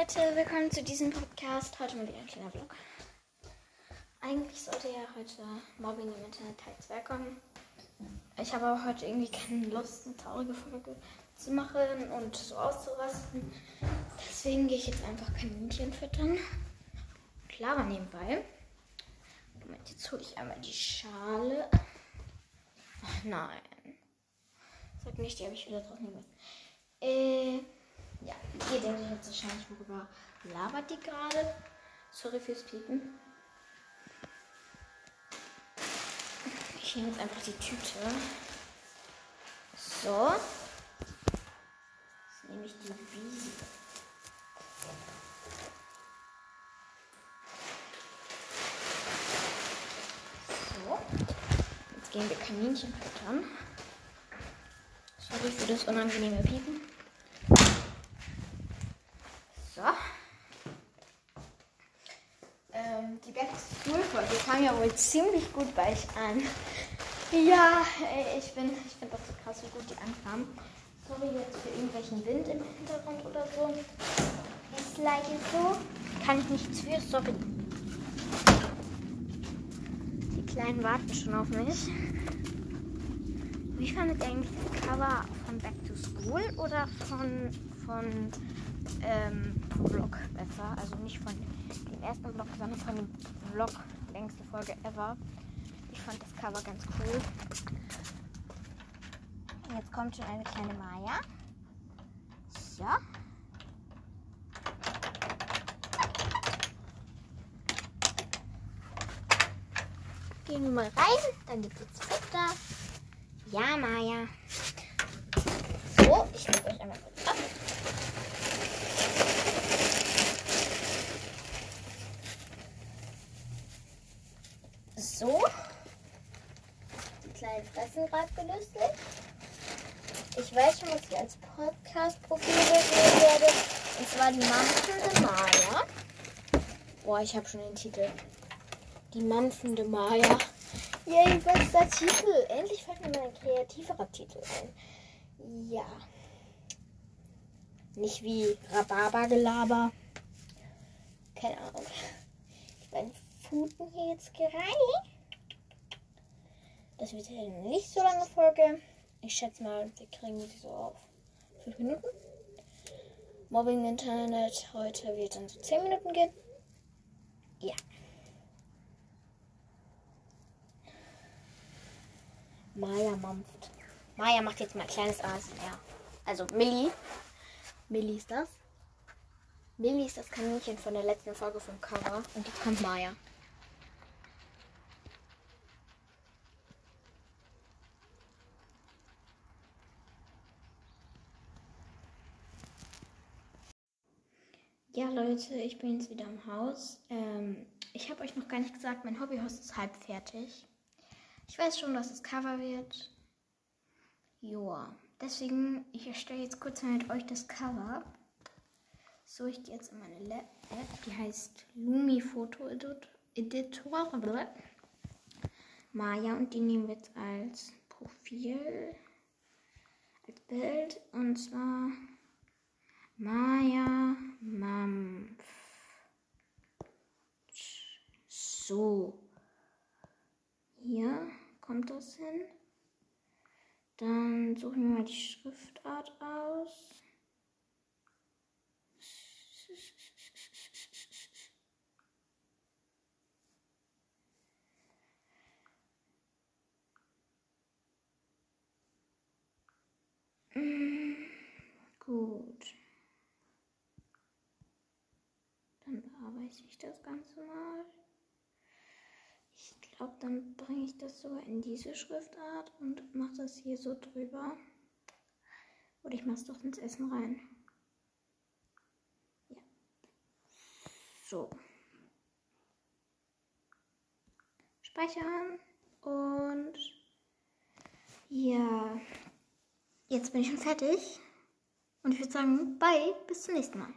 Leute, willkommen zu diesem Podcast. Heute mal wieder ein kleiner Vlog. Eigentlich sollte ja heute Mobbing im Internet Teil 2 kommen. Ich habe aber heute irgendwie keine Lust, eine traurige Folge zu machen und so auszurasten. Deswegen gehe ich jetzt einfach Kaninchen füttern. Clara nebenbei. Moment, jetzt hole ich einmal die Schale. Ach, nein. Sag nicht, die habe ich wieder draußen gemacht. Äh. Ja, ihr denkt euch jetzt wahrscheinlich, worüber labert die gerade? Sorry fürs Piepen. Ich nehme jetzt einfach die Tüte. So. Jetzt nehme ich die Wiese. So. Jetzt gehen wir Kaninchen füttern. Sorry für das unangenehme Piepen. So. Ähm, die Back to School Folge kam ja wohl ziemlich gut bei euch an. Ja, ey, ich bin, ich finde das so krass, wie gut die ankam. Sorry jetzt für irgendwelchen Wind im Hintergrund oder so. Ist leider so. Kann ich nichts für, sorry. Die Kleinen warten schon auf mich. Wie fandet ihr eigentlich das Cover von Back to School oder von, von ähm, Vlog besser. Also nicht von dem ersten Vlog, sondern von dem Vlog, längste Folge ever. Ich fand das Cover ganz cool. Jetzt kommt schon eine kleine Maya. So. Gehen wir mal rein, dann gibt es Futter. Ja, Maya. So, ich lege euch einmal kurz ab. So. Die kleinen Fressen gerade gelüstet. Ich weiß schon, was ich als Podcast-Profil sehen werde. Und zwar die mampfende Maya. Boah, ich habe schon den Titel. Die mampfende Maya. Yay, bester Titel. Endlich fällt mir mal ein kreativerer Titel ein. Ja. Nicht wie Rhabarbergelaber. Keine Ahnung. Ich bin Puten hier jetzt gereicht. Das wird eine nicht so lange Folge. Ich schätze mal, wir kriegen sie so auf 5 Minuten. Mobbing Internet heute wird dann so 10 Minuten gehen. Ja. Maya mampft. Maya macht jetzt mal ein kleines ASMR. Also Millie. Millie ist das. Millie ist das Kaninchen von der letzten Folge vom Cover. Und jetzt kommt Maya. Ja, Leute, ich bin jetzt wieder im Haus. Ähm, ich habe euch noch gar nicht gesagt, mein Hobbyhaus ist halb fertig. Ich weiß schon, dass es Cover wird. Joa. Deswegen, ich erstelle jetzt kurz mit euch das Cover. So, ich gehe jetzt in meine App, die heißt Lumi Foto Editor. Maya und die nehmen wir jetzt als Profil, als Bild. Und zwar Maya Mampf. So. Hier kommt das hin. Dann suchen wir mal die Schriftart aus. Mm, gut. Dann bearbeite ich das Ganze mal. Glaube, dann bringe ich das sogar in diese Schriftart und mache das hier so drüber. Oder ich mache es doch ins Essen rein. Ja. So. Speichern. Und ja, jetzt bin ich schon fertig. Und ich würde sagen, bye, bis zum nächsten Mal.